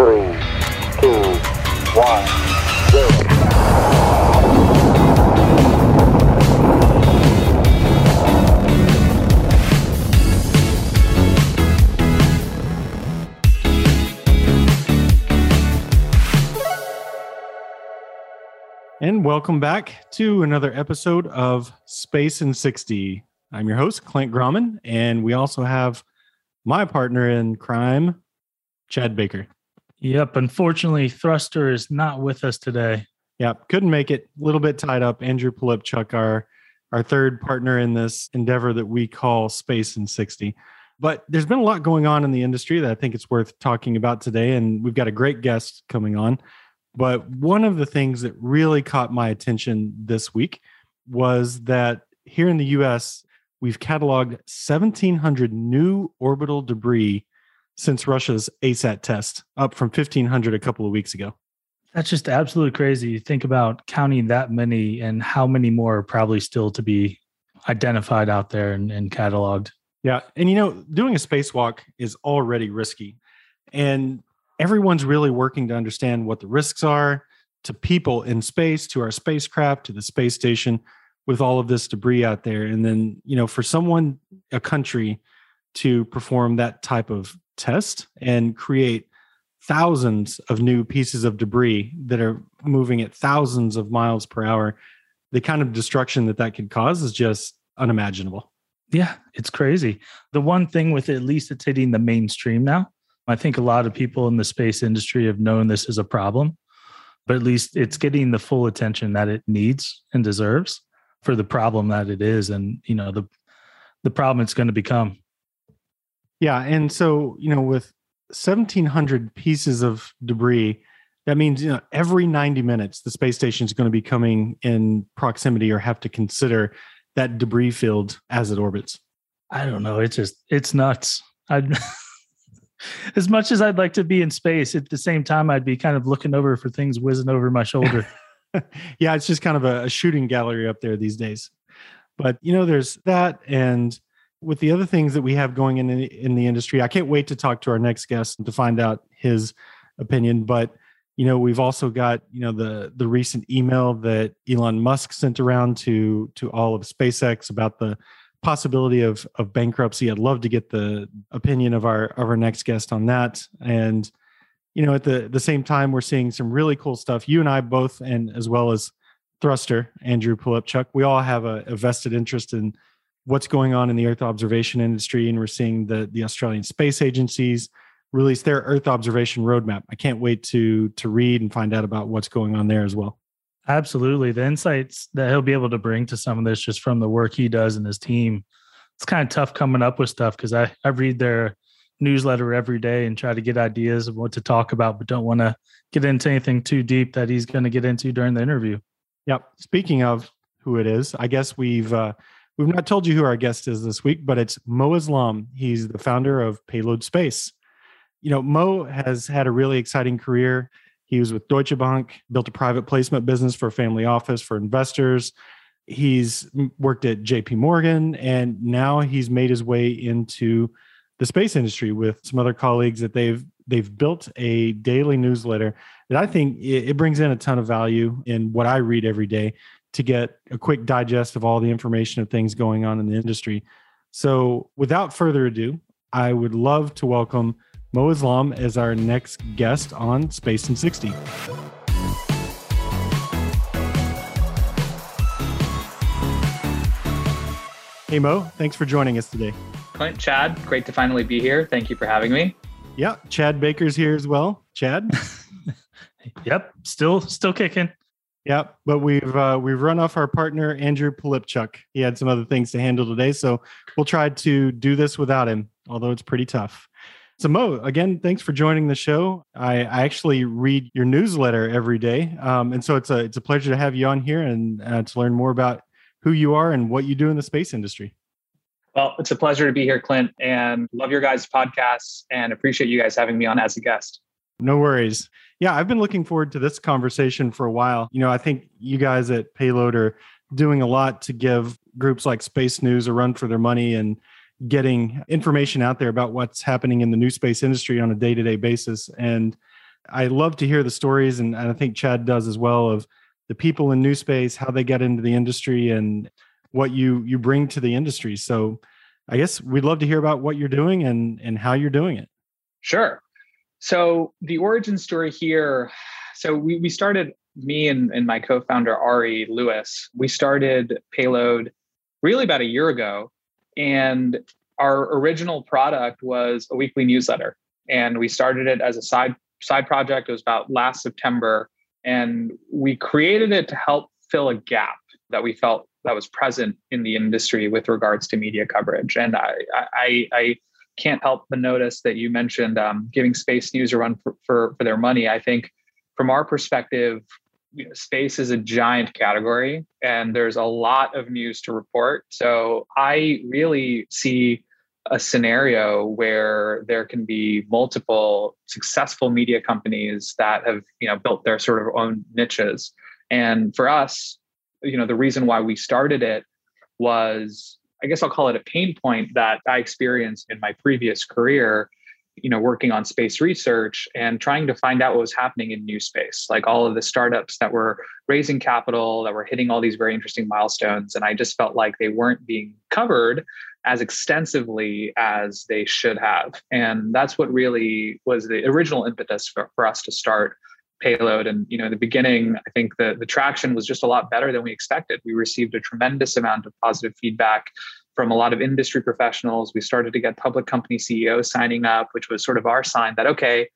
three, two, one, zero. And welcome back to another episode of Space in 60. I'm your host, Clint Grauman, and we also have my partner in crime, Chad Baker. Yep. Unfortunately, Thruster is not with us today. Yep, couldn't make it. A little bit tied up. Andrew Polipchuk, our our third partner in this endeavor that we call Space in 60. But there's been a lot going on in the industry that I think it's worth talking about today, and we've got a great guest coming on. But one of the things that really caught my attention this week was that here in the US, we've cataloged 1,700 new orbital debris since Russia's ASAT test, up from 1,500 a couple of weeks ago. That's just absolutely crazy. You think about counting that many and how many more are probably still to be identified out there and, and cataloged. Yeah. And you know, doing a spacewalk is already risky. And everyone's really working to understand what the risks are to people in space, to our spacecraft, to the space station with all of this debris out there. And then, you know, for someone, a country to perform that type of test and create thousands of new pieces of debris that are moving at thousands of miles per hour, the kind of destruction that that could cause is just unimaginable. Yeah, it's crazy. The one thing with it, at least it's hitting the mainstream now. I think a lot of people in the space industry have known this is a problem, but at least it's getting the full attention that it needs and deserves for the problem that it is and you know the the problem it's going to become. Yeah, and so, you know, with 1700 pieces of debris, that means, you know, every 90 minutes the space station is going to be coming in proximity or have to consider that debris field as it orbits. I don't know. It's just it's nuts. I as much as I'd like to be in space, at the same time, I'd be kind of looking over for things whizzing over my shoulder. yeah, it's just kind of a, a, shooting gallery up there these days. But you know, there's that, and with the other things that we have going in in the industry, I can't wait to talk to our next guest and to find out his opinion. But you know, we've also got you know the the recent email that Elon Musk sent around to to all of SpaceX about the possibility of of bankruptcy. I'd love to get the opinion of our of our next guest on that. And you know, at the the same time, we're seeing some really cool stuff. You and I both, and as well as Thruster, Andrew Polipchuk, we all have a, a vested interest in what's going on in the Earth observation industry, and we're seeing the the Australian space agencies release their Earth observation roadmap. I can't wait to to read and find out about what's going on there as well. Absolutely. The insights that he'll be able to bring to some of this just from the work he does and his team. It's kind of tough coming up with stuff because I, I read their newsletter every day and try to get ideas of what to talk about, but don't want to get into anything too deep that he's going to get into during the interview. Yep. Speaking of who it is, I guess we've uh, we've not told you who our guest is this week, but it's Mo Islam. He's the founder of Payload Space. You know, Mo has had a really exciting career. He was with Deutsche Bank, built a private placement business for a family office for investors. He's worked at JP Morgan and now he's made his way into the space industry with some other colleagues that they've they've built a daily newsletter that I think it, it brings in a ton of value in what I read every day to get a quick digest of all the information of things going on in the industry. So, without further ado, I would love to welcome Mo Islam as our next guest on Space in 60. Hey, Mo, thanks for joining us today. Clint, Chad, great to finally be here. Thank you for having me. Yeah, Chad Baker's here as well. Chad? yep, still still kicking. Yep, but we've uh, we've run off our partner Andrew Polipchuk. He had some other things to handle today, so we'll try to do this without him, although it's pretty tough. So Mo, again, thanks for joining the show. I, I actually read your newsletter every day, um, and so it's a it's a pleasure to have you on here and uh, to learn more about who you are and what you do in the space industry. Well, it's a pleasure to be here, Clint, and love your guys' podcasts and appreciate you guys having me on as a guest. No worries. Yeah, I've been looking forward to this conversation for a while. You know, I think you guys at Payload are doing a lot to give groups like Space News a run for their money and getting information out there about what's happening in the new space industry on a day-to-day basis. And I love to hear the stories, and, and I think Chad does as well of the people in new space, how they get into the industry, and what you you bring to the industry. So, I guess we'd love to hear about what you're doing and and how you're doing it. Sure. So the origin story here. So we we started me and, and my co-founder Ari Lewis. We started Payload really about a year ago, and our original product was a weekly newsletter, and we started it as a side side project. It was about last September, and we created it to help fill a gap that we felt that was present in the industry with regards to media coverage. And I I, I can't help but notice that you mentioned um, giving space news a run for, for, for their money. I think from our perspective, you know, space is a giant category and there's a lot of news to report. So I really see a scenario where there can be multiple successful media companies that have you know built their sort of own niches and for us you know the reason why we started it was i guess i'll call it a pain point that i experienced in my previous career you know working on space research and trying to find out what was happening in new space like all of the startups that were raising capital that were hitting all these very interesting milestones and i just felt like they weren't being covered as extensively as they should have. And that's what really was the original impetus for, for us to start payload. And you know in the beginning i think the, the traction was just a lot better than we expected. We received a tremendous amount of positive feedback from a lot of industry professionals. We started to get public company ceos signing up which was sort of our sign that okay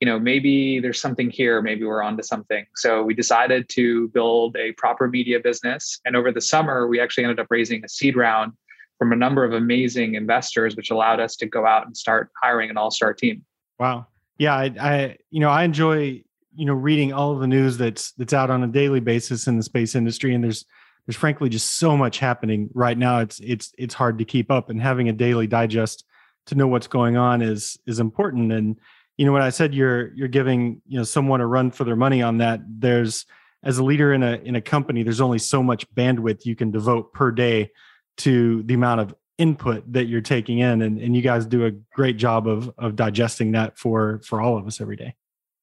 you know maybe there's something here maybe we're onto something. So we decided to build a proper media business. And over the summer we actually ended up raising a seed round from a number of amazing investors, which allowed us to go out and start hiring an all-star team. Wow. Yeah, I, I you know I enjoy you know reading all of the news that's that's out on a daily basis in the space industry, and there's there's frankly just so much happening right now. It's it's it's hard to keep up, and having a daily digest to know what's going on is is important. And you know when I said you're you're giving you know someone a run for their money on that, there's as a leader in a in a company, there's only so much bandwidth you can devote per day to the amount of input that you're taking in and, and you guys do a great job of of digesting that for for all of us every day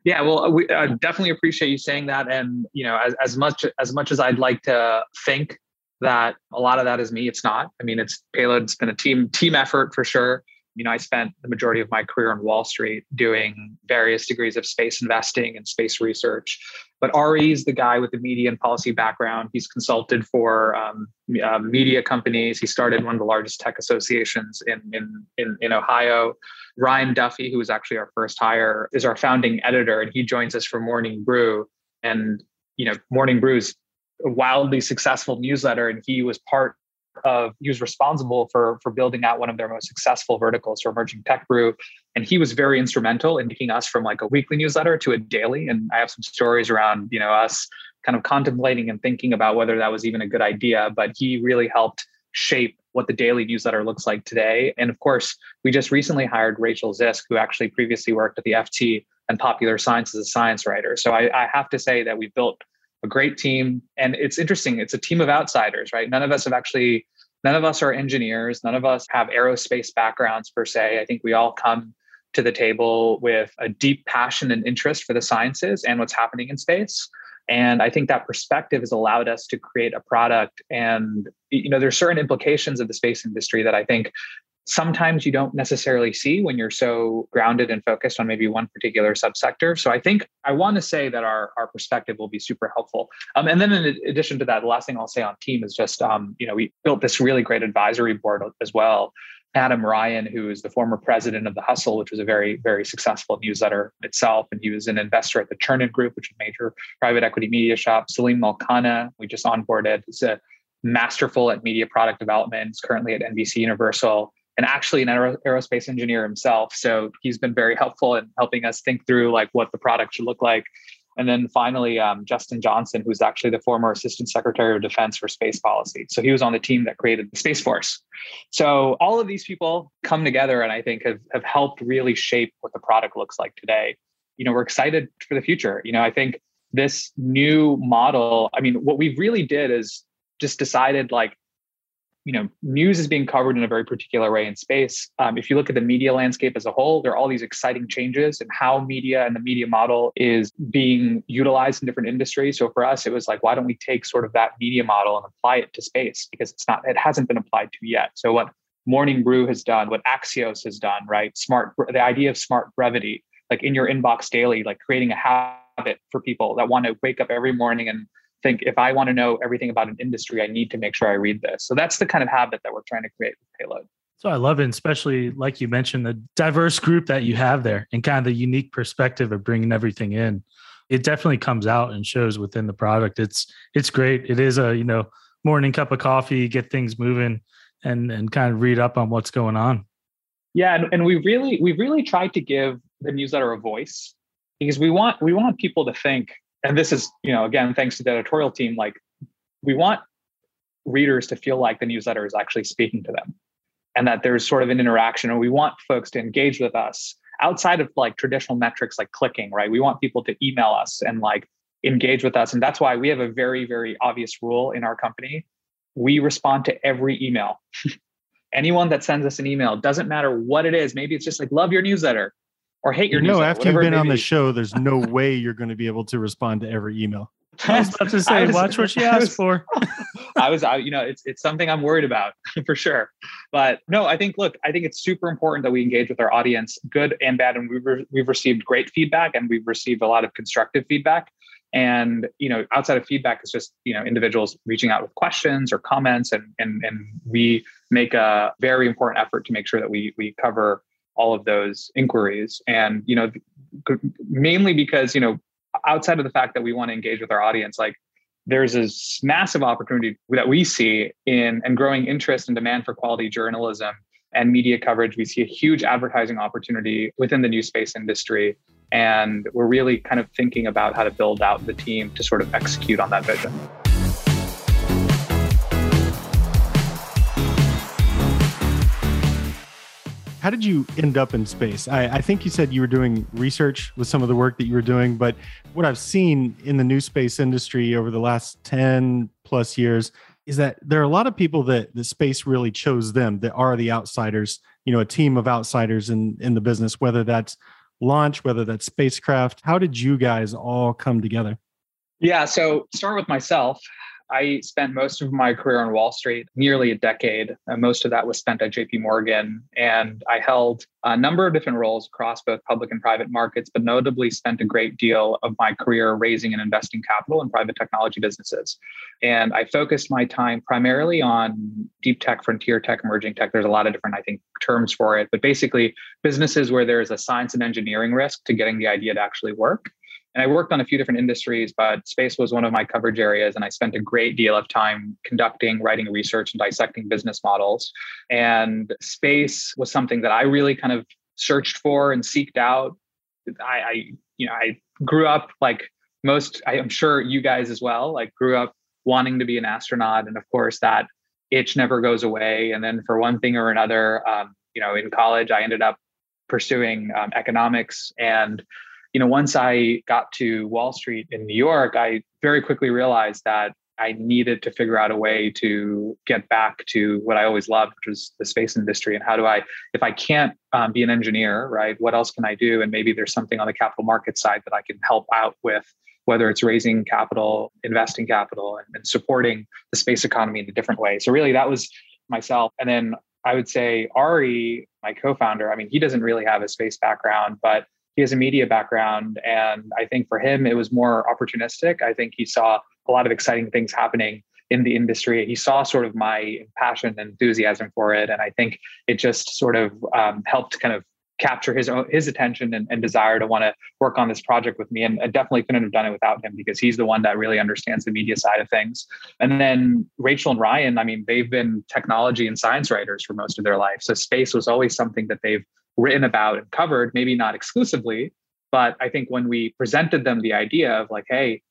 yeah well we uh, definitely appreciate you saying that and you know as, as much as much as i'd like to think that a lot of that is me it's not i mean it's payload it's been a team team effort for sure you know, I spent the majority of my career on Wall Street doing various degrees of space investing and space research. But Ari is the guy with the media and policy background. He's consulted for um, uh, media companies. He started one of the largest tech associations in, in, in, in Ohio. Ryan Duffy, who was actually our first hire, is our founding editor, and he joins us for Morning Brew. And you know, Morning Brew is a wildly successful newsletter, and he was part of he was responsible for for building out one of their most successful verticals for emerging tech brew and he was very instrumental in taking us from like a weekly newsletter to a daily. And i have some stories around you know us kind of contemplating and thinking about whether that was even a good idea. But he really helped shape what the daily newsletter looks like today. And of course we just recently hired rachel zisk who actually previously worked at the ft and popular science as a science writer. So I, I have to say that we built a great team. And it's interesting, it's a team of outsiders, right? None of us have actually, none of us are engineers, none of us have aerospace backgrounds per se. I think we all come to the table with a deep passion and interest for the sciences and what's happening in space. And I think that perspective has allowed us to create a product. And you know, there's certain implications of the space industry that I think sometimes you don't necessarily see when you're so grounded and focused on maybe one particular subsector. So I think I want to say that our, our perspective will be super helpful. Um, and then in addition to that, the last thing I'll say on team is just, um, you know, we built this really great advisory board as well. Adam Ryan, who is the former president of The Hustle, which was a very, very successful newsletter itself. And he was an investor at the Chernin Group, which is a major private equity media shop. Salim Malkana, we just onboarded, is a masterful at media product development, is currently at NBC Universal and actually an aerospace engineer himself. So he's been very helpful in helping us think through like what the product should look like. And then finally, um, Justin Johnson, who's actually the former Assistant Secretary of Defense for Space Policy. So he was on the team that created the Space Force. So all of these people come together and I think have, have helped really shape what the product looks like today. You know, we're excited for the future. You know, I think this new model, I mean, what we really did is just decided like you know news is being covered in a very particular way in space. Um, if you look at the media landscape as a whole there are all these exciting changes in how media and the media model is being utilized in different industries. So for us it was like why don't we take sort of that media model and apply it to space? Because it's not it hasn't been applied to yet. So what morning brew has done what axios has done right? Smart the idea of smart brevity like in your inbox daily like creating a habit for people that want to wake up every morning and think if I want to know everything about an industry, I need to make sure I read this. So that's the kind of habit that we're trying to create with Payload. So I love it, especially like you mentioned, the diverse group that you have there and kind of the unique perspective of bringing everything in. It definitely comes out and shows within the product. It's it's great. It is a you know morning cup of coffee, get things moving, and and kind of read up on what's going on. Yeah, and, and we really we really tried to give the newsletter a voice because we want we want people to think and this is you know again thanks to the editorial team like we want readers to feel like the newsletter is actually speaking to them and that there's sort of an interaction and we want folks to engage with us outside of like traditional metrics like clicking right? We want people to email us and like engage with us and that's why we have a very very obvious rule in our company. We respond to every email. Anyone that sends us an email doesn't matter what it is maybe it's just like love your newsletter or hate your no after you've been on the show there's no way you're going to be able to respond to every email I was about to say, was, watch what she asked was, for. I was, I, you know, it's it's something I'm worried about for sure. But no, I think, look, I think it's super important that we engage with our audience, good and bad, and we've re- we've received great feedback and we've received a lot of constructive feedback. And you know, outside of feedback, it's just you know individuals reaching out with questions or comments, and and and we make a very important effort to make sure that we we cover all of those inquiries. And you know mainly because you know outside of the fact that we want to engage with our audience like there's this massive opportunity that we see in and growing interest and demand for quality journalism and media coverage. We see a huge advertising opportunity within the new space industry. And we're really kind of thinking about how to build out the team to sort of execute on that vision how did you end up in space? I, I, think you said you were doing research with some of the work that you were doing, but what I've seen in the new space industry over the last 10 plus years is that there are a lot of people that the space really chose them that are the outsiders, you know, a team of outsiders in, in the business, whether that's launch, whether that's spacecraft. How did you guys all come together? Yeah, so start with myself. I spent most of my career on Wall Street, nearly a decade. most of that was spent at JP Morgan. And I held a number of different roles across both public and private markets, but notably spent a great deal of my career raising and investing capital in private technology businesses. And I focused my time primarily on deep tech, frontier tech, emerging tech. There's a lot of different, I think, terms for it, but basically businesses where there is a science and engineering risk to getting the idea to actually work and I worked on a few different industries, but space was one of my coverage areas. And I spent a great deal of time conducting, writing research, and dissecting business models. And space was something that I really kind of searched for and seeked out. I, I you know, I grew up like most, I am sure you guys as well, like grew up wanting to be an astronaut. And of course, that itch never goes away. And then for one thing or another, um, you know, in college, I ended up pursuing um, economics and you know, once I got to Wall Street in New York, I very quickly realized that I needed to figure out a way to get back to what I always loved, which was the space industry. And how do I, if I can't um, be an engineer, right, what else can I do? And maybe there's something on the capital market side that I can help out with, whether it's raising capital, investing capital, and, and supporting the space economy in a different way. So, really, that was myself. And then I would say Ari, my co founder, I mean, he doesn't really have a space background, but he has a media background. And I think for him, it was more opportunistic. I think he saw a lot of exciting things happening in the industry. He saw sort of my passion and enthusiasm for it. And I think it just sort of um, helped kind of capture his own, his attention and, and desire to want to work on this project with me. And I definitely couldn't have done it without him because he's the one that really understands the media side of things. And then Rachel and Ryan, I mean, they've been technology and science writers for most of their life. So space was always something that they've written about and covered, maybe not exclusively, but I think when we presented them the idea of like, hey,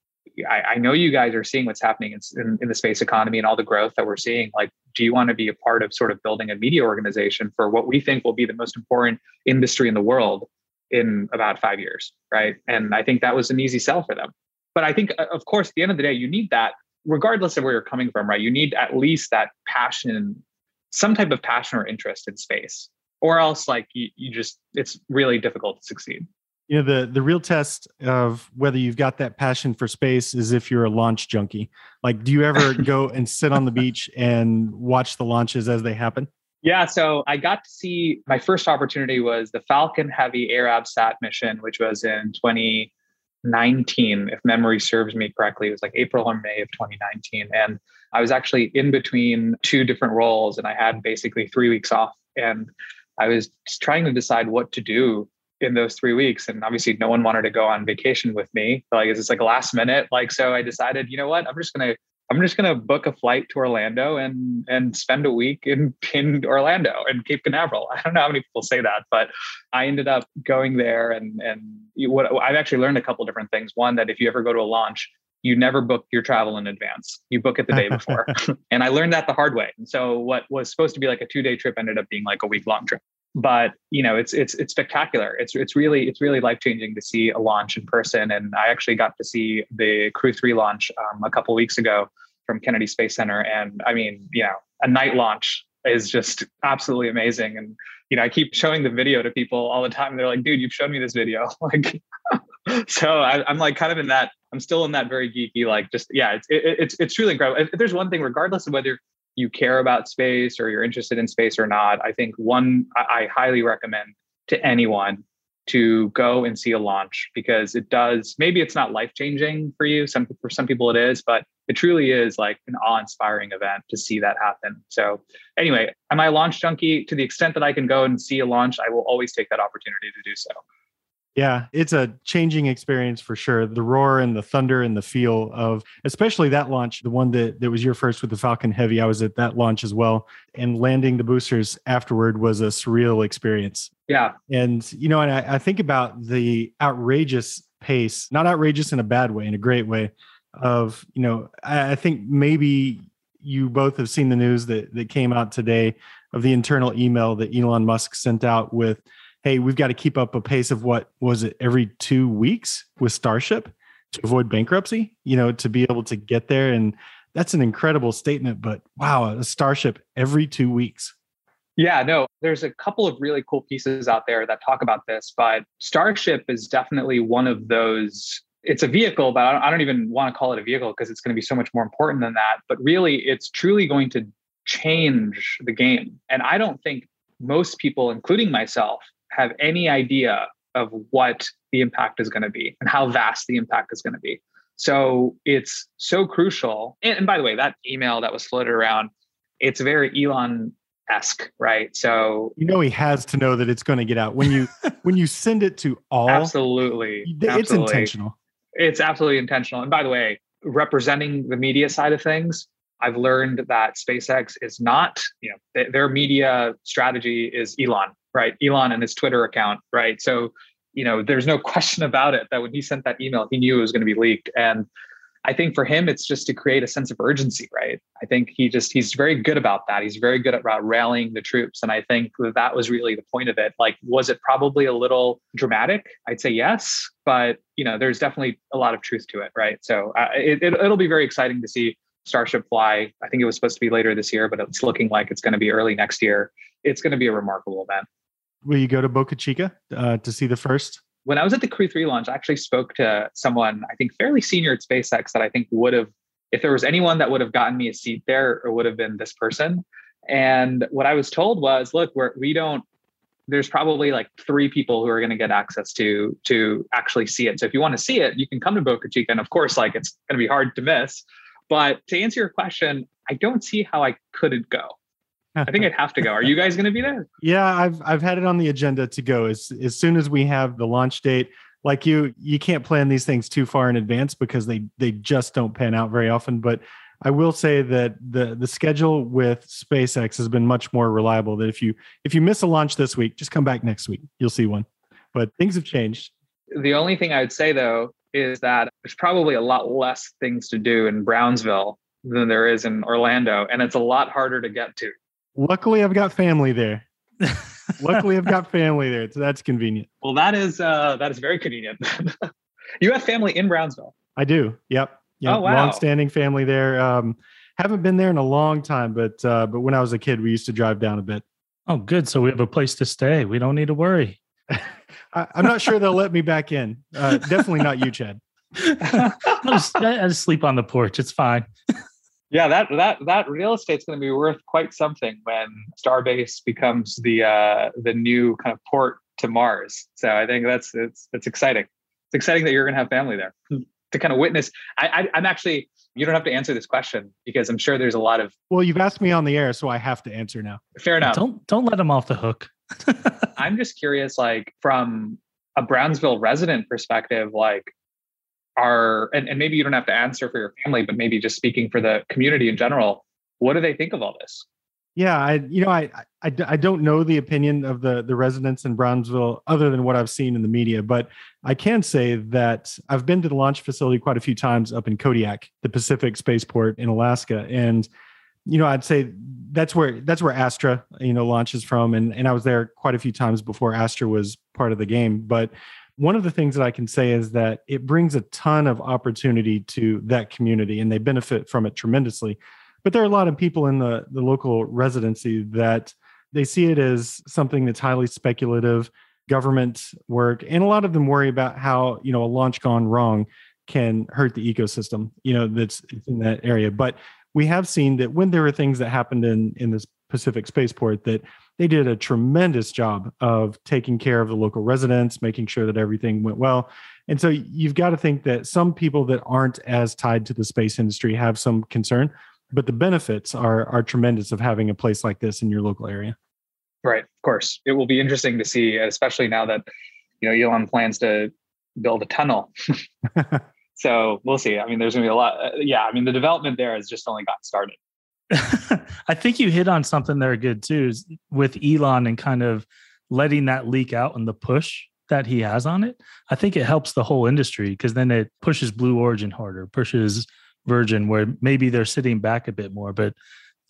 I, I know you guys are seeing what's happening in, in, the space economy and all the growth that we're seeing. Like, do you want to be a part of sort of building a media organization for what we think will be the most important industry in the world in about five years? Right. And I think that was an easy sell for them. But I think, uh, of course, at the end of the day, you need that regardless of where you're coming from, right? You need at least that passion, some type of passion or interest in space, or else like you, you just it's really difficult to succeed. You know, the the real test of whether you've got that passion for space is if you're a launch junkie. Like, do you ever go and sit on the beach and watch the launches as they happen? Yeah, so I got to see my first opportunity was the Falcon Heavy Arabsat mission, which was in 2019, if memory serves me correctly. It was like April or May of 2019. And I was actually in between two different roles and I had basically three weeks off. And I was trying to decide what to do in those three weeks. And obviously no one wanted to go on vacation with me. Like it's like last minute. Like so I decided, you know what, I'm just gonna I'm just to book a flight to Orlando and and spend a week in in Orlando and Cape Canaveral. I don't know how many people say that, but I ended up going there and and what I've actually learned a couple different things. One that if you ever go to a launch, you never book your travel in advance. You book it the day before. and I learned that the hard way. And so what was supposed to be like a two day trip ended up being like a week long trip. But you know it's it's it's spectacular. It's it's really it's really life changing to see a launch in person. And i actually got to see the crew 3 launch um, a couple weeks ago from kennedy space center. And i mean you know a night launch is just absolutely amazing. And you know i keep showing the video to people all the time. They're like dude you've shown me this video. Like so I, am like kind of in that i'm still in that very geeky like just yeah it's it, it's it's truly incredible. If there's one thing regardless of whether you care about space or you're interested in space or not, I think one I, I highly recommend to anyone to go and see a launch because it does maybe it's not life changing for you some for some people it is but it truly is like an awe inspiring event to see that happen. So anyway am i a launch junkie? To the extent that i can go and see a launch i will always take that opportunity to do so yeah, it's a changing experience for sure. The roar and the thunder and the feel of, especially that launch, the one that, that was your first with the Falcon Heavy. I was at that launch as well. And landing the boosters afterward was a surreal experience. Yeah. And, you know, and I, I think about the outrageous pace, not outrageous in a bad way, in a great way, of, you know, I, I think maybe you both have seen the news that, that came out today of the internal email that Elon Musk sent out with hey, we've got to keep up a pace of what was it every two weeks with Starship to avoid bankruptcy, you know, to be able to get there. And that's an incredible statement, but wow, a Starship every two weeks. Yeah, no, there's a couple of really cool pieces out there that talk about this, but Starship is definitely one of those. It's a vehicle, but I don't even want to call it a vehicle because it's going to be so much more important than that. But really, it's truly going to change the game. And I don't think most people, including myself, have any idea of what the impact is going to be and how vast the impact is going to be. So it's so crucial. And, and, by the way, that email that was floated around, it's very Elon esque, right? So you know he has to know that it's going to get out when you when you send it to all. Absolutely, it's absolutely. intentional. It's absolutely intentional. And by the way, representing the media side of things, I've learned that SpaceX is not, you know, their media strategy is Elon right? Elon and his Twitter account, right? So, you know, there's no question about it that when he sent that email, he knew it was going to be leaked. And I think for him, it's just to create a sense of urgency, right? I think he just, he's very good about that. He's very good about rallying the troops. And I think that, that was really the point of it. Like, was it probably a little dramatic? I'd say yes, but, you know, there's definitely a lot of truth to it, right? So uh, it, it, it'll be very exciting to see Starship fly. I think it was supposed to be later this year, but it's looking like it's going to be early next year. It's going to be a remarkable event. Will you go to Boca Chica uh, to see the first? When I was at the Crew 3 launch, I actually spoke to someone, I think fairly senior at SpaceX, that I think would have, if there was anyone that would have gotten me a seat there, it would have been this person. And what I was told was, look, we're, we don't, there's probably like three people who are going to get access to to actually see it. So if you want to see it, you can come to Boca Chica, and of course, like it's going to be hard to miss. But to answer your question, I don't see how I couldn't go. I think I'd have to go. Are you guys going to be there? Yeah, I've I've had it on the agenda to go as as soon as we have the launch date. Like you, you can't plan these things too far in advance because they they just don't pan out very often. But I will say that the the schedule with SpaceX has been much more reliable. That if you if you miss a launch this week, just come back next week. You'll see one. But things have changed. The only thing I would say though is that there's probably a lot less things to do in Brownsville than there is in Orlando, and it's a lot harder to get to. Luckily, I've got family there. Luckily, I've got family there, so that's convenient. Well, that is uh, that is very convenient. you have family in Brownsville. I do. Yep. Yeah, Oh, wow. long-standing family there. Um, haven't been there in a long time, but uh, but when I was a kid, we used to drive down a bit. Oh, good. So we have a place to stay. We don't need to worry. I, I'm not sure they'll let me back in. Uh, definitely not you, Chad. I'll just, I I just sleep on the porch. It's fine. Yeah, that that that real estate's going to be worth quite something when Starbase becomes the uh, the new kind of port to Mars. So I think that's it's it's exciting. It's exciting that you're going to have family there to kind of witness. I, I I'm actually you don't have to answer this question because I'm sure there's a lot of Well, you've asked me on the air, so I have to answer now. fair enough. Don't don't let them off the hook. I'm just curious, like from a Brownsville resident perspective, like are and, and maybe you don't have to answer for your family, but maybe just speaking for the community in general, what do they think of all this? Yeah, I you know I, I I don't know the opinion of the the residents in Brownsville other than what I've seen in the media, but I can say that I've been to the launch facility quite a few times up in Kodiak, the Pacific spaceport in Alaska, and you know I'd say that's where that's where Astra you know launches from, and and I was there quite a few times before Astra was part of the game, but one of the things that I can say is that it brings a ton of opportunity to that community and they benefit from it tremendously. But there are a lot of people in the, the local residency that they see it as something that's highly speculative, government work, and a lot of them worry about how, you know, a launch gone wrong can hurt the ecosystem, you know, that's in that area. But we have seen that when there were things that happened in in this Pacific spaceport that they did a tremendous job of taking care of the local residents, making sure that everything went well. And so you've got to think that some people that aren't as tied to the space industry have some concern, but the benefits are are tremendous of having a place like this in your local area. Right, of course. It will be interesting to see, especially now that you know Elon plans to build a tunnel. so we'll see. I mean, there's going to be a lot. Uh, yeah, I mean, the development there has just only gotten started. I think you hit on something there good too, with Elon and kind of letting that leak out and the push that he has on it. I think it helps the whole industry because then it pushes Blue Origin harder, pushes Virgin, where maybe they're sitting back a bit more. But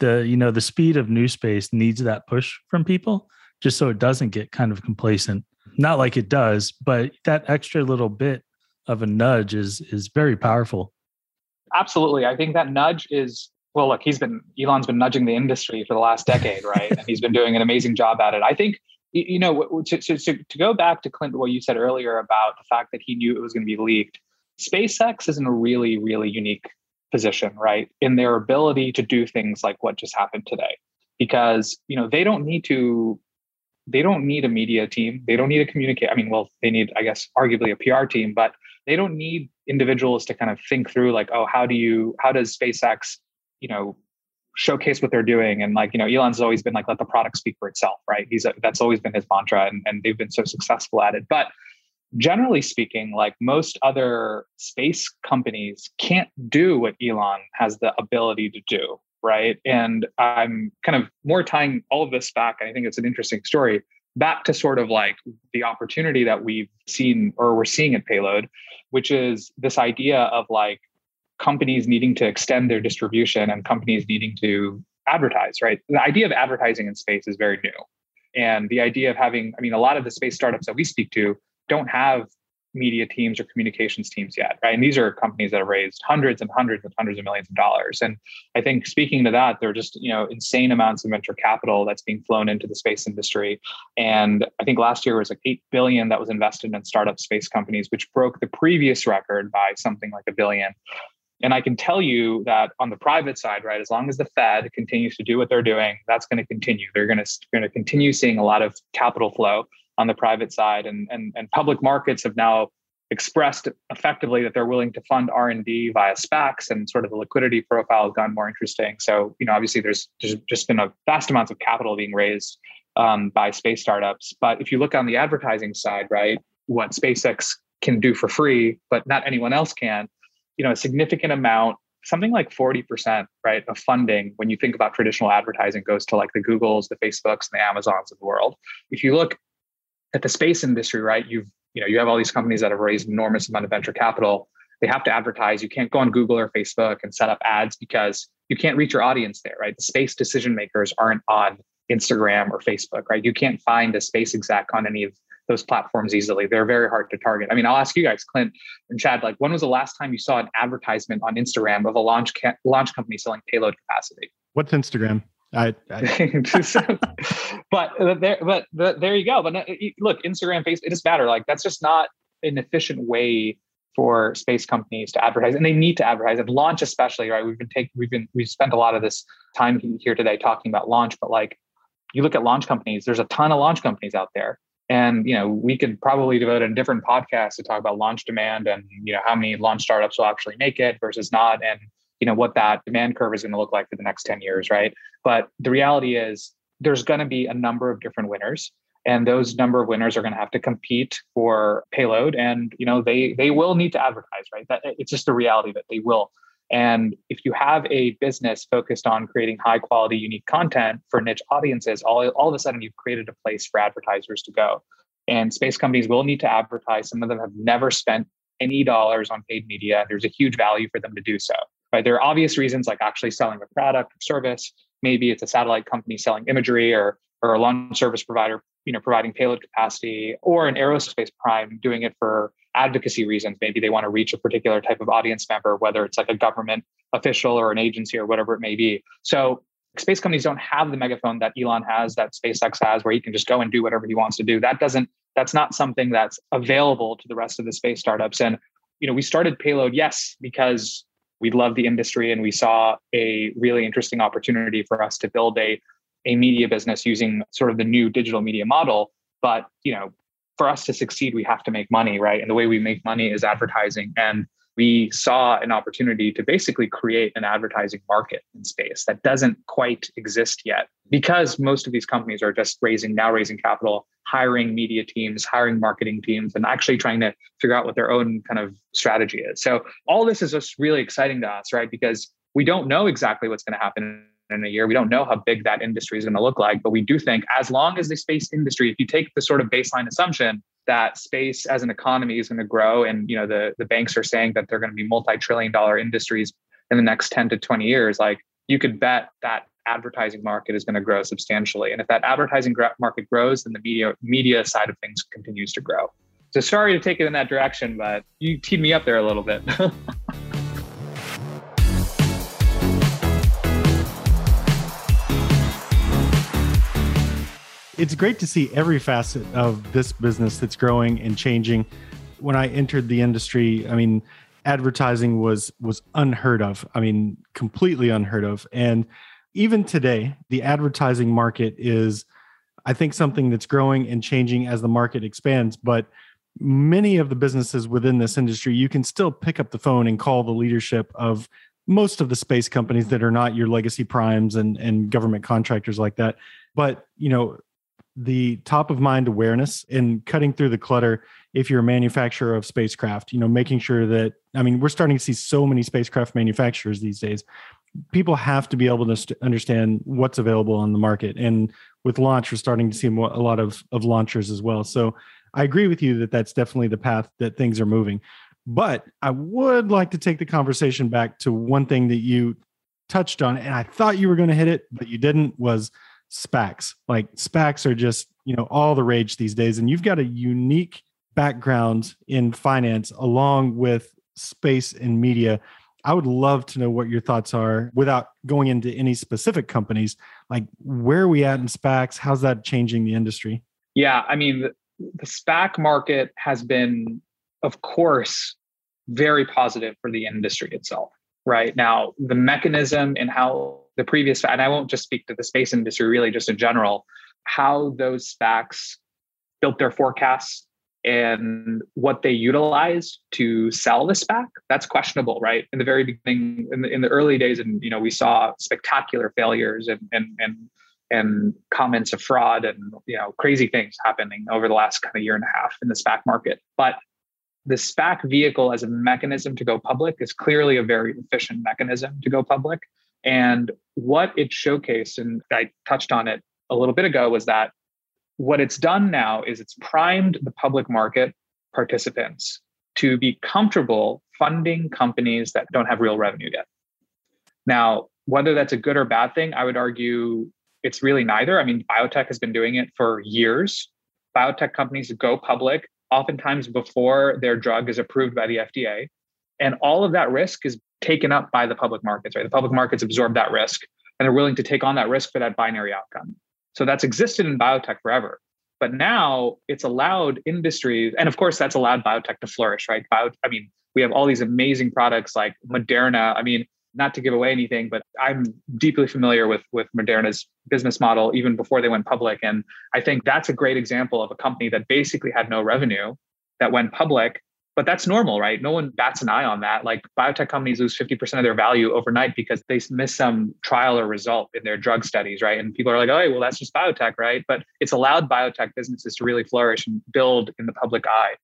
the you know the speed of new space needs that push from people just so it doesn't get kind of complacent. Not like it does, but that extra little bit of a nudge is is very powerful. Absolutely, I think that nudge is well. Look, he's been Elon's been nudging the industry for the last decade, right? and he's been doing an amazing job at it. I think you know to, to, to go back to Clint, what you said earlier about the fact that he knew it was going to be leaked. SpaceX is in a really, really unique position, right? In their ability to do things like what just happened today. Because, you know, they don't need to they don't need a media team. They don't need to communicate. I mean, well, they need, I guess, arguably a PR team, but they don't need individuals to kind of think through like, oh, how do you how does SpaceX, you know, showcase what they're doing and like you know elon's always been like let the product speak for itself right he's a, that's always been his mantra and, and they've been so successful at it but generally speaking, like most other space companies can't do what Elon has the ability to do. Right. And I'm kind of more tying all of this back. I think it's an interesting story back to sort of like the opportunity that we've seen or we're seeing at Payload, which is this idea of like companies needing to extend their distribution and companies needing to advertise, right? The idea of advertising in space is very new. And the idea of having, I mean, a lot of the space startups that we speak to don't have media teams or communications teams yet, right? And these are companies that have raised hundreds and hundreds and hundreds of millions of dollars. And I think speaking to that, there are just you know insane amounts of venture capital that's being flown into the space industry. And I think last year was like eight billion that was invested in startup space companies, which broke the previous record by something like a billion. And I can tell you that on the private side, right, as long as the Fed continues to do what they're doing, that's going to continue. They're going to going to continue seeing a lot of capital flow on the private side. And, and, and public markets have now expressed effectively that they're willing to fund r&d via spacs and sort of the liquidity profile has gotten more interesting. So you know obviously there's, there's just been a vast amounts of capital being raised um, by space startups. But if you look on the advertising side right what spacex can do for free but not anyone else can you know a significant amount something like 40% right of funding when you think about traditional advertising goes to like the googles the facebooks and the amazons of the world if you look at the space industry, right? You've you know you have all these companies that have raised enormous amount of venture capital. They have to advertise. You can't go on Google or Facebook and set up ads because you can't reach your audience there, right? The space decision makers aren't on Instagram or Facebook, right? You can't find a space exec on any of those platforms easily. They're very hard to target. I mean, I'll ask you guys, Clint and Chad, like when was the last time you saw an advertisement on Instagram of a launch ca- launch company selling payload capacity? What's Instagram? I, I but uh, there, but there you go. But uh, look, Instagram, Facebook, it doesn't matter. Like that's just not an efficient way for space companies to advertise, and they need to advertise and launch, especially. Right? We've been taking, we've been, we've spent a lot of this time here today talking about launch, but like you look at launch companies, there's a ton of launch companies out there. And you know, we could probably devote a different podcast to talk about launch demand and you know how many launch startups will actually make it versus not, and you know what that demand curve is going to look like for the next 10 years, right? But the reality is there's going to be a number of different winners and those number of winners are going to have to compete for payload. And you know they they will need to advertise right? That it's just the reality that they will and if you have a business focused on creating high quality, unique content for niche audiences, all, all of a sudden you've created a place for advertisers to go. And space companies will need to advertise. Some of them have never spent any dollars on paid media. There's a huge value for them to do so. Right? There are obvious reasons like actually selling a product or service. Maybe it's a satellite company selling imagery or or a launch service provider, you know, providing payload capacity, or an aerospace prime doing it for advocacy reasons. Maybe they want to reach a particular type of audience member, whether it's like a government official or an agency or whatever it may be. So space companies don't have the megaphone that Elon has, that SpaceX has, where he can just go and do whatever he wants to do. That doesn't, that's not something that's available to the rest of the space startups. And, you know, we started Payload, yes, because we love the industry and we saw a really interesting opportunity for us to build a, a media business using sort of the new digital media model. But, you know, for us to succeed, we have to make money, right? And the way we make money is advertising. And we saw an opportunity to basically create an advertising market in space that doesn't quite exist yet because most of these companies are just raising now raising capital hiring media teams hiring marketing teams and actually trying to figure out what their own kind of strategy is so all this is just really exciting to us right because we don't know exactly what's going to happen in a year. We don't know how big that industry is going to look like, but we do think as long as the space industry, if you take the sort of baseline assumption that space as an economy is going to grow, and you know the the banks are saying that they're going to be multi-trillion dollar industries in the next 10 to 20 years, like you could bet that advertising market is going to grow substantially. And if that advertising market grows, then the media media side of things continues to grow. So sorry to take it in that direction, but you teed me up there a little bit. it's great to see every facet of this business that's growing and changing. When I entered the industry, I mean, advertising was was unheard of. I mean, completely unheard of. And even today, the advertising market is I think something that's growing and changing as the market expands, but many of the businesses within this industry, you can still pick up the phone and call the leadership of most of the space companies that are not your legacy primes and, and government contractors like that. But you know, the top of mind awareness and cutting through the clutter if you're a manufacturer of spacecraft you know making sure that i mean we're starting to see so many spacecraft manufacturers these days. People have to be able to st- understand what's available on the market. And with launch we're starting to see a lot of of launchers as well. So i agree with you that that's definitely the path that things are moving. But i would like to take the conversation back to one thing that you touched on and i thought you were going to hit it but you didn't was SPACs. Like SPACs are just, you know, all the rage these days. And you've got a unique background in finance along with space and media. I would love to know what your thoughts are without going into any specific companies. Like where are we at in SPACs? How's that changing the industry? Yeah, I mean, the, the SPAC market has been, of course, very positive for the industry itself. Right now, the mechanism and how the previous, and I won't just speak to the space industry, really just in general, how those SPACs built their forecasts and what they utilize to sell the SPAC, that's questionable, right? In the very beginning, in the, in the early days, and you know, we saw spectacular failures and and and and comments of fraud and you know crazy things happening over the last kind of year and a half in the SPAC market. But the SPAC vehicle as a mechanism to go public is clearly a very efficient mechanism to go public. And what it showcased, and I touched on it a little bit ago, was that what it's done now is it's primed the public market participants to be comfortable funding companies that don't have real revenue yet. Now, whether that's a good or bad thing, I would argue it's really neither. I mean, biotech has been doing it for years. biotech companies go public, oftentimes before their drug is approved by the FDA. And all of that risk is taken up by the public markets, right? The public markets absorb that risk and are willing to take on that risk for that binary outcome. So that's existed in biotech forever. But now it's allowed industries, and of course, that's allowed biotech to flourish, right? Bio, I mean, we have all these amazing products like Moderna. I mean, not to give away anything, but I'm deeply familiar with with Moderna's business model even before they went public, and I think that's a great example of a company that basically had no revenue that went public. But that's normal, right? No one bats an eye on that. Like biotech companies lose 50% of their value overnight because they miss some trial or result in their drug studies, right? And people are like, oh, well, that's just biotech, right? But it's allowed biotech businesses to really flourish and build in the public eye.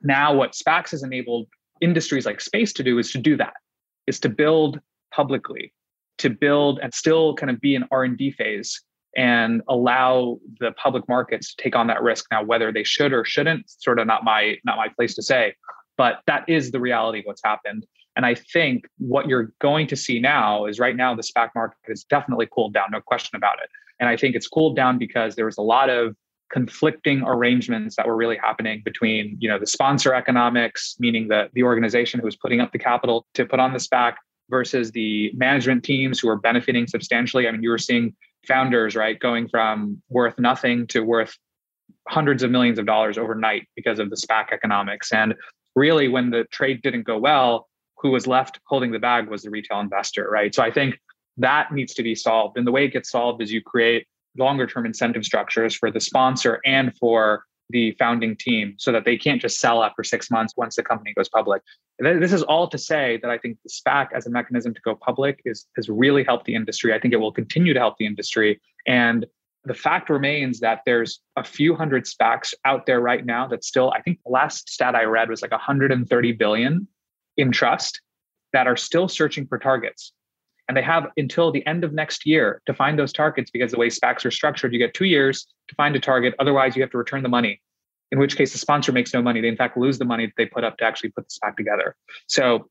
Now, what SPACs has enabled industries like space to do is to do that, is to build publicly to build and still kind of be in r&d phase and allow the public markets to take on that risk now whether they should or shouldn't sort of not my not my place to say but that is the reality of what's happened and i think what you're going to see now is right now the spac market has definitely cooled down no question about it and i think it's cooled down because there was a lot of conflicting arrangements that were really happening between you know the sponsor economics meaning the the organization who was putting up the capital to put on the spac versus the management teams who are benefiting substantially. I mean, you were seeing founders, right, going from worth nothing to worth hundreds of millions of dollars overnight because of the SPAC economics. And really, when the trade didn't go well, who was left holding the bag was the retail investor, right? So I think that needs to be solved. And the way it gets solved is you create longer term incentive structures for the sponsor and for the founding team so that they can't just sell after six months once the company goes public. This is all to say that I think the SPAC as a mechanism to go public is has really helped the industry. I think it will continue to help the industry. And the fact remains that there's a few hundred SPACs out there right now that still, I think the last stat I read was like 130 billion in trust that are still searching for targets. And they have until the end of next year to find those targets because the way SPACs are structured, you get two years to find a target. Otherwise, you have to return the money, in which case the sponsor makes no money. They, in fact, lose the money that they put up to actually put the SPAC together. So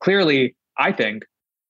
clearly, I think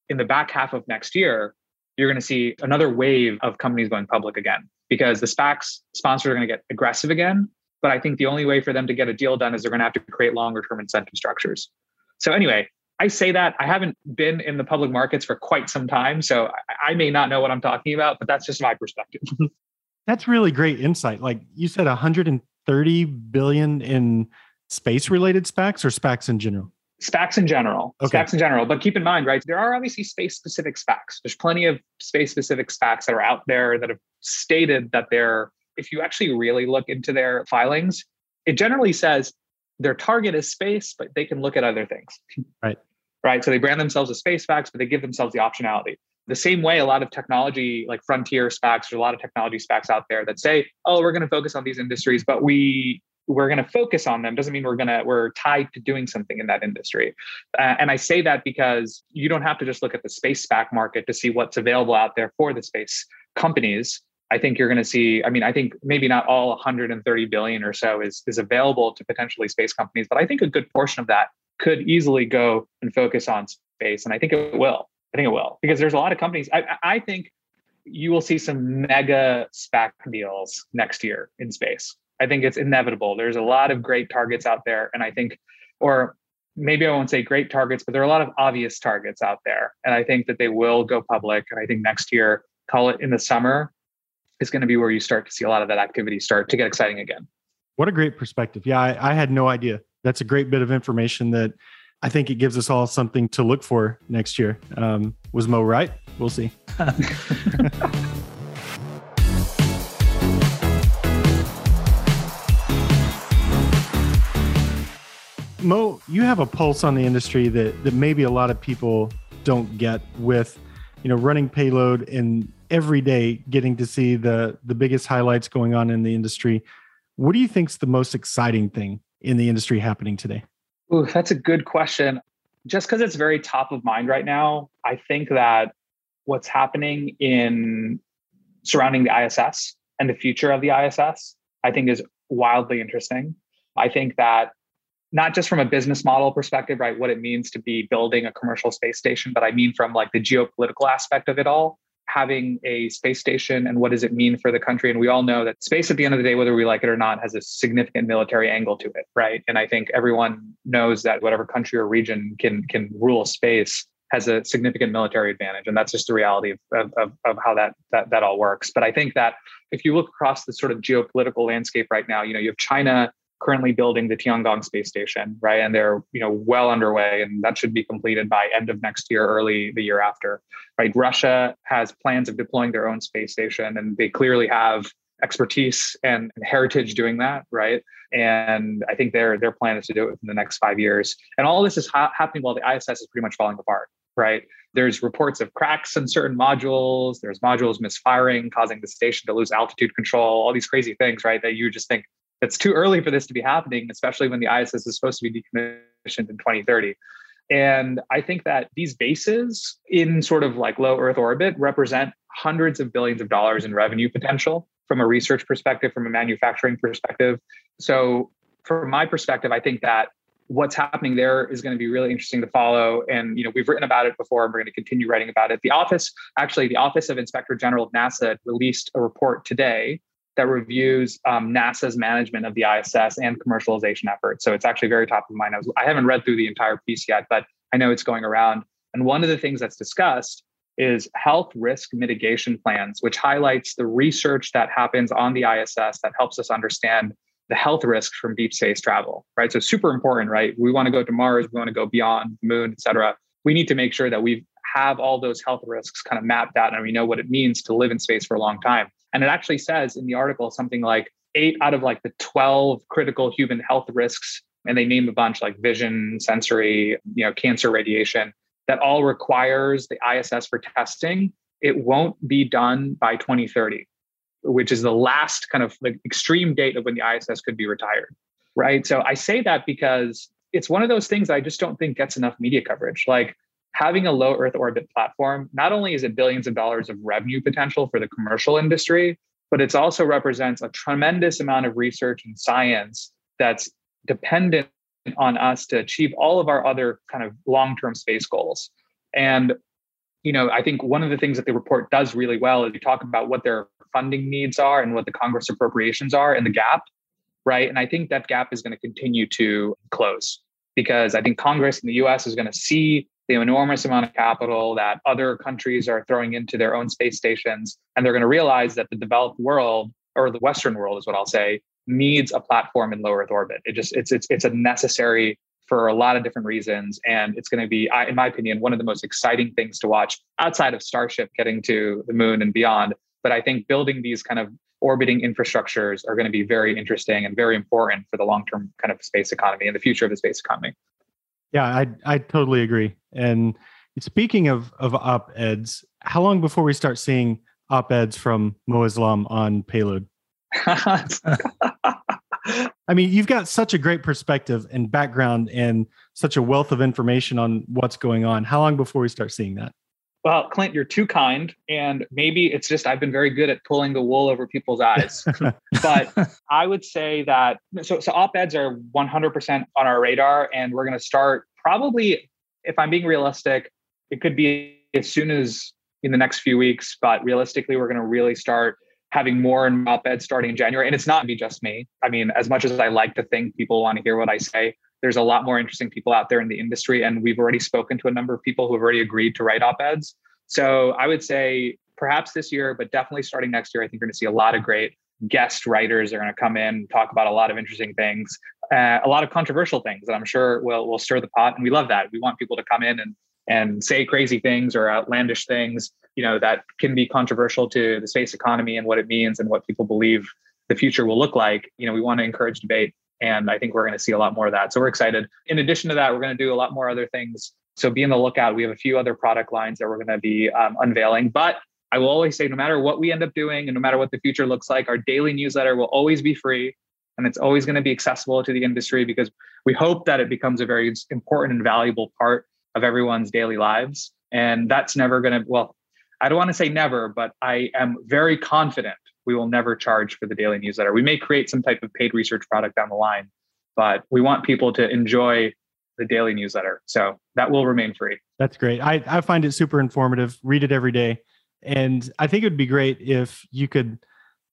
in the back half of next year, you're going to see another wave of companies going public again because the SPACs sponsors are going to get aggressive again. But I think the only way for them to get a deal done is they're going to have to create longer term incentive structures. So, anyway, I say that I haven't been in the public markets for quite some time, so I, may not know what I'm talking about, but that's just my perspective. that's really great insight. Like you said, 130 billion in space related SPACs or SPACs in general? SPACs in general. Okay. SPACs in general. But keep in mind, right, there are obviously space specific SPACs. There's plenty of space specific SPACs that are out there that have stated that they're, if you actually really look into their filings, it generally says their target is space, but they can look at other things. Right. Right. So they brand themselves as space SPACs, but they give themselves the optionality. The same way a lot of technology, like frontier SPACs, there's a lot of technology SPACs out there that say, oh, we're going to focus on these industries, but we we're going to focus on them doesn't mean we're going to we're tied to doing something in that industry uh, and i say that because you don't have to just look at the space SPAC market to see what's available out there for the space companies I think you're going to see. I mean, I think maybe not all 130 billion or so is is available to potentially space companies, but I think a good portion of that could easily go and focus on space, and I think it will. I think it will because there's a lot of companies. I, I think you will see some mega SPAC deals next year in space. I think it's inevitable. There's a lot of great targets out there, and I think, or maybe I won't say great targets, but there are a lot of obvious targets out there, and I think that they will go public. And I think next year, call it in the summer, is going to be where you start to see a lot of that activity start to get exciting again. What a great perspective. Yeah, I, I had no idea. That's a great bit of information that I think it gives us all something to look for next year. Um, was Mo right? We'll see. Mo, you have a pulse on the industry that that maybe a lot of people don't get with, you know, running payload and every day getting to see the the biggest highlights going on in the industry. What do you think's the most exciting thing in the industry happening today? Ooh, that's a good question. Just because it's very top of mind right now, I think that what's happening in surrounding the ISS and the future of the ISS, I think is wildly interesting. I think that not just from a business model perspective, right, what it means to be building a commercial space station, but I mean from like the geopolitical aspect of it all having a space station and what does it mean for the country. And we all know that space, at the end of the day, whether we like it or not, has a significant military angle to it, right? And I think everyone knows that whatever country or region can can rule space has a significant military advantage, and that's just the reality of, of, of how that, that that all works. But I think that if you look across the sort of geopolitical landscape right now, you know, you have China currently building the Tiangong space station, right? And they're you know well underway, and that should be completed by end of next year, early the year after, right? Russia has plans of deploying their own space station, and they clearly have expertise and heritage doing that, right? And I think their their plan is to do it within the next five years. And all this is ha- happening while the ISS is pretty much falling apart, right? There's reports of cracks in certain modules. There's modules misfiring, causing the station to lose altitude control. All these crazy things, right? That you just think it's too early for this to be happening, especially when the ISS is supposed to be decommissioned in 2030. And I think that these bases in sort of like low Earth orbit represent hundreds of billions of dollars in revenue potential from a research perspective, from a manufacturing perspective. So, from my perspective, I think that what's happening there is going to be really interesting to follow and you know we've written about it before and we're going to continue writing about it the office actually the office of inspector general of nasa released a report today that reviews um, NASA's management of the ISS and commercialization efforts. So it's actually very top of mind. I, was, I haven't read through the entire piece yet, but I know it's going around. And one of the things that's discussed is health risk mitigation plans, which highlights the research that happens on the ISS that helps us understand the health risks from deep space travel, right? So super important, right? We want to go to Mars, we want to go beyond the moon, et cetera. We need to make sure that we have all those health risks kind of mapped out and we know what it means to live in space for a long time. And it actually says in the article something like eight out of like the 12 critical human health risks, and they name a bunch like vision, sensory, you know, cancer, radiation, that all requires the ISS for testing. It won't be done by 2030, which is the last kind of like extreme date of when the ISS could be retired. Right. So I say that because it's one of those things I just don't think gets enough media coverage. Like having a low Earth orbit platform, not only is it billions of dollars of revenue potential for the commercial industry, but it also represents a tremendous amount of research and science that's dependent on us to achieve all of our other kind of long-term space goals. And you know, I think one of the things that the report does really well is you talk about what their funding needs are and what the Congress appropriations are and the gap, right? And I think that gap is going to continue to close because I think Congress in the US is going to see the enormous amount of capital that other countries are throwing into their own space stations. And they're going to realize that the developed world, or the Western world is what I'll say, needs a platform in low Earth orbit. It just it's it's it's a necessary for a lot of different reasons. And it's going to be, in my opinion, one of the most exciting things to watch outside of Starship getting to the moon and beyond. But I think building these kind of orbiting infrastructures are going to be very interesting and very important for the long term kind of space economy and the future of the space economy. Yeah, I I totally agree. And speaking of of op eds, how long before we start seeing op eds from Mo Islam on Payload? I mean, you've got such a great perspective and background and such a wealth of information on what's going on. How long before we start seeing that? Well, Clint, you're too kind. And maybe it's just I've been very good at pulling the wool over people's eyes. but I would say that so, so op eds are 100% on our radar. And we're going to start probably, if I'm being realistic, it could be as soon as in the next few weeks. But realistically, we're going to really start having more and op eds starting in January. And it's not be just me. I mean, as much as I like to think people want to hear what I say, there's a lot more interesting people out there in the industry. And we've already spoken to a number of people who have already agreed to write op eds. So I would say perhaps this year, but definitely starting next year, I think you're going to see a lot of great guest writers are going to come in, talk about a lot of interesting things, uh, a lot of controversial things that I'm sure will will stir the pot. And we love that. We want people to come in and and say crazy things or outlandish things, you know, that can be controversial to the space economy and what it means and what people believe the future will look like. You know, we want to encourage debate. And I think we're going to see a lot more of that. So we're excited. In addition to that, we're going to do a lot more other things. So be on the lookout. We have a few other product lines that we're going to be um, unveiling. But I will always say, no matter what we end up doing and no matter what the future looks like, our daily newsletter will always be free and it's always going to be accessible to the industry because we hope that it becomes a very important and valuable part of everyone's daily lives. And that's never going to, well, I don't want to say never, but I am very confident we will never charge for the daily newsletter. We may create some type of paid research product down the line, but we want people to enjoy the daily newsletter. So that will remain free. That's great. I, I find it super informative. Read it every day. And I think it would be great if you could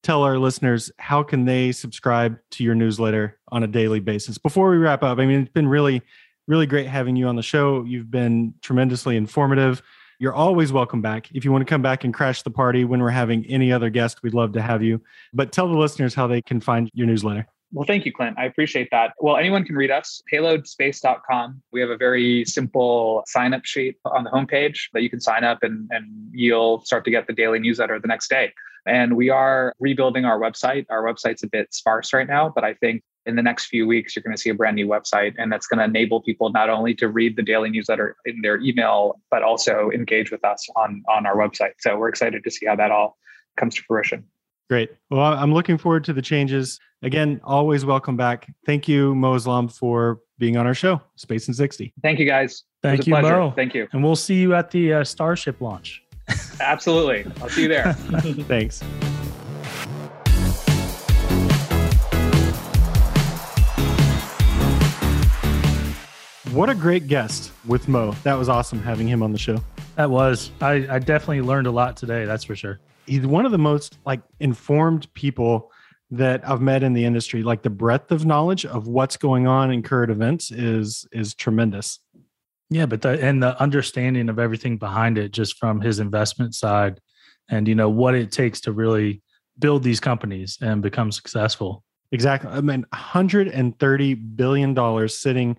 tell our listeners how can they subscribe to your newsletter on a daily basis. Before we wrap up, I mean, it's been really, really great having you on the show. You've been tremendously informative. You're always welcome back. If you want to come back and crash the party when we're having any other guest, we'd love to have you. But tell the listeners how they can find your newsletter. Well, thank you, Clint. I appreciate that. Well, anyone can read us, payloadspace.com. We have a very simple sign up sheet on the homepage that you can sign up and, and you'll start to get the daily newsletter the next day. And we are rebuilding our website. Our website's a bit sparse right now, but I think in the next few weeks, you're going to see a brand new website. And that's going to enable people not only to read the daily newsletter in their email, but also engage with us on, on our website. So we're excited to see how that all comes to fruition. Great. Well, I'm looking forward to the changes. Again, always welcome back. Thank you, Mo Islam, for being on our show, Space in 60. Thank you, guys. Thank you. Mo. Thank you. And we'll see you at the uh, Starship launch. Absolutely. I'll see you there. Thanks. What a great guest with Mo. That was awesome having him on the show. That was. I, I definitely learned a lot today. That's for sure. He's one of the most like informed people that I've met in the industry. Like the breadth of knowledge of what's going on in current events is is tremendous. Yeah, but the and the understanding of everything behind it, just from his investment side, and you know what it takes to really build these companies and become successful. Exactly. I mean, 130 billion dollars sitting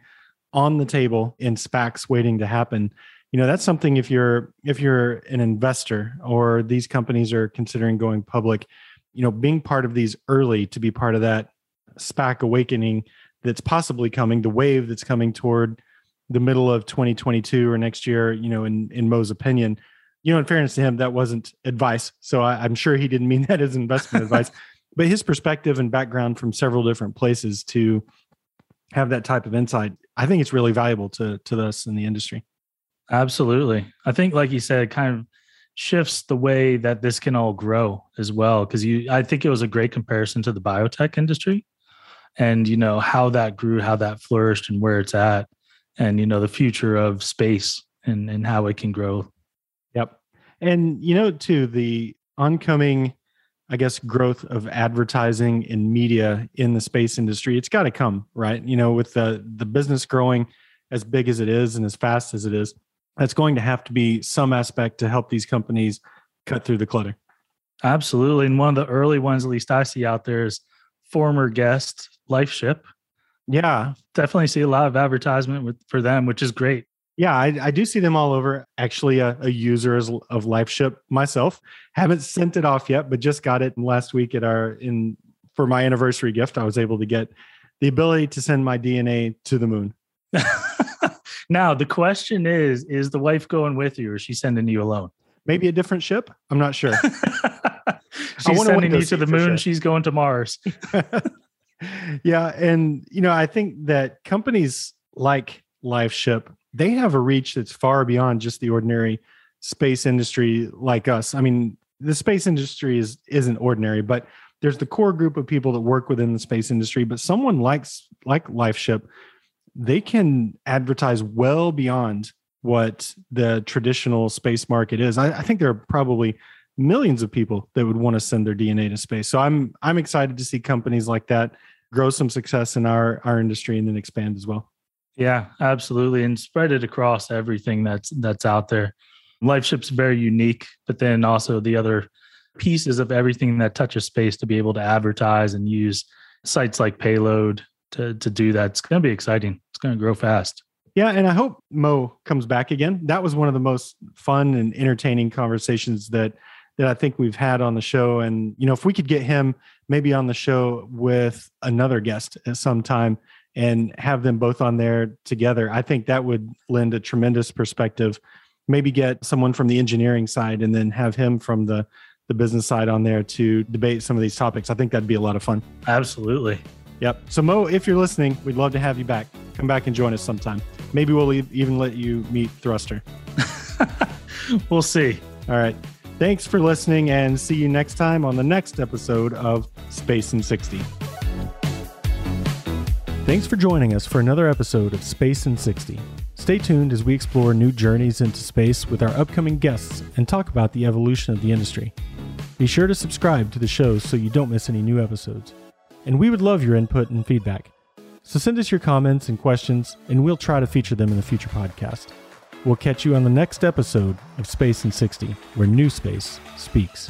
on the table in SPACs waiting to happen. You know, that's something if you're if you're an investor or these companies are considering going public, you know, being part of these early to be part of that SPAC awakening that's possibly coming, the wave that's coming toward the middle of 2022 or next year, you know, in in Mo's opinion, you know, in fairness to him, that wasn't advice. So I, I'm sure he didn't mean that as investment advice, but his perspective and background from several different places to have that type of insight, I think it's really valuable to to us in the industry. Absolutely. I think, like you said, kind of shifts the way that this can all grow as well. Cause you, I think it was a great comparison to the biotech industry and, you know, how that grew, how that flourished and where it's at and, you know, the future of space and, and how it can grow. Yep. And, you know, too, the oncoming, I guess, growth of advertising and media in the space industry, it's got to come, right? You know, with the, the business growing as big as it is and as fast as it is, that's going to have to be some aspect to help these companies cut through the clutter. Absolutely. And one of the early ones, at least I see out there, is former guest LifeShip. Yeah. Definitely see a lot of advertisement with, for them, which is great. Yeah, I, I do see them all over. Actually, a, a user of LifeShip myself. Haven't sent it off yet, but just got it last week at our in for my anniversary gift. I was able to get the ability to send my DNA to the moon. now the question is: Is the wife going with you, or is she sending you alone? Maybe a different ship. I'm not sure. she's sending you to the moon. She's going to Mars. yeah, and you know, I think that companies like LifeShip they have a reach that's far beyond just the ordinary space industry like us. I mean, the space industry is isn't ordinary, but there's the core group of people that work within the space industry. But someone likes like LifeShip, they can advertise well beyond what the traditional space market is. I, I think there are probably millions of people that would want to send their DNA to space. So I'm I'm excited to see companies like that grow some success in our our industry and then expand as well. Yeah, absolutely, and spread it across everything that's that's out there. LifeShip's very unique, but then also the other pieces of everything that touches space to be able to advertise and use sites like Payload to to do that. It's going to be exciting. It's going to grow fast. Yeah, and I hope Mo comes back again. That was one of the most fun and entertaining conversations that that I think we've had on the show. And you know, if we could get him maybe on the show with another guest at some time and have them both on there together, I think that would lend a tremendous perspective. Maybe get someone from the engineering side and then have him from the the business side on there to debate some of these topics. I think that'd be a lot of fun. Absolutely. Yep. So Mo, if you're listening, we'd love to have you back. Come back and join us sometime. Maybe we'll even let you meet Thruster. we'll see. All right. Thanks for listening and see you next time on the next episode of Space in 60. Thanks for joining us for another episode of Space in 60. Stay tuned as we explore new journeys into space with our upcoming guests and talk about the evolution of the industry. Be sure to subscribe to the show so you don't miss any new episodes. And we would love your input and feedback. So send us your comments and questions, and we'll try to feature them in a future podcast. We'll catch you on the next episode of Space in 60, where new space speaks.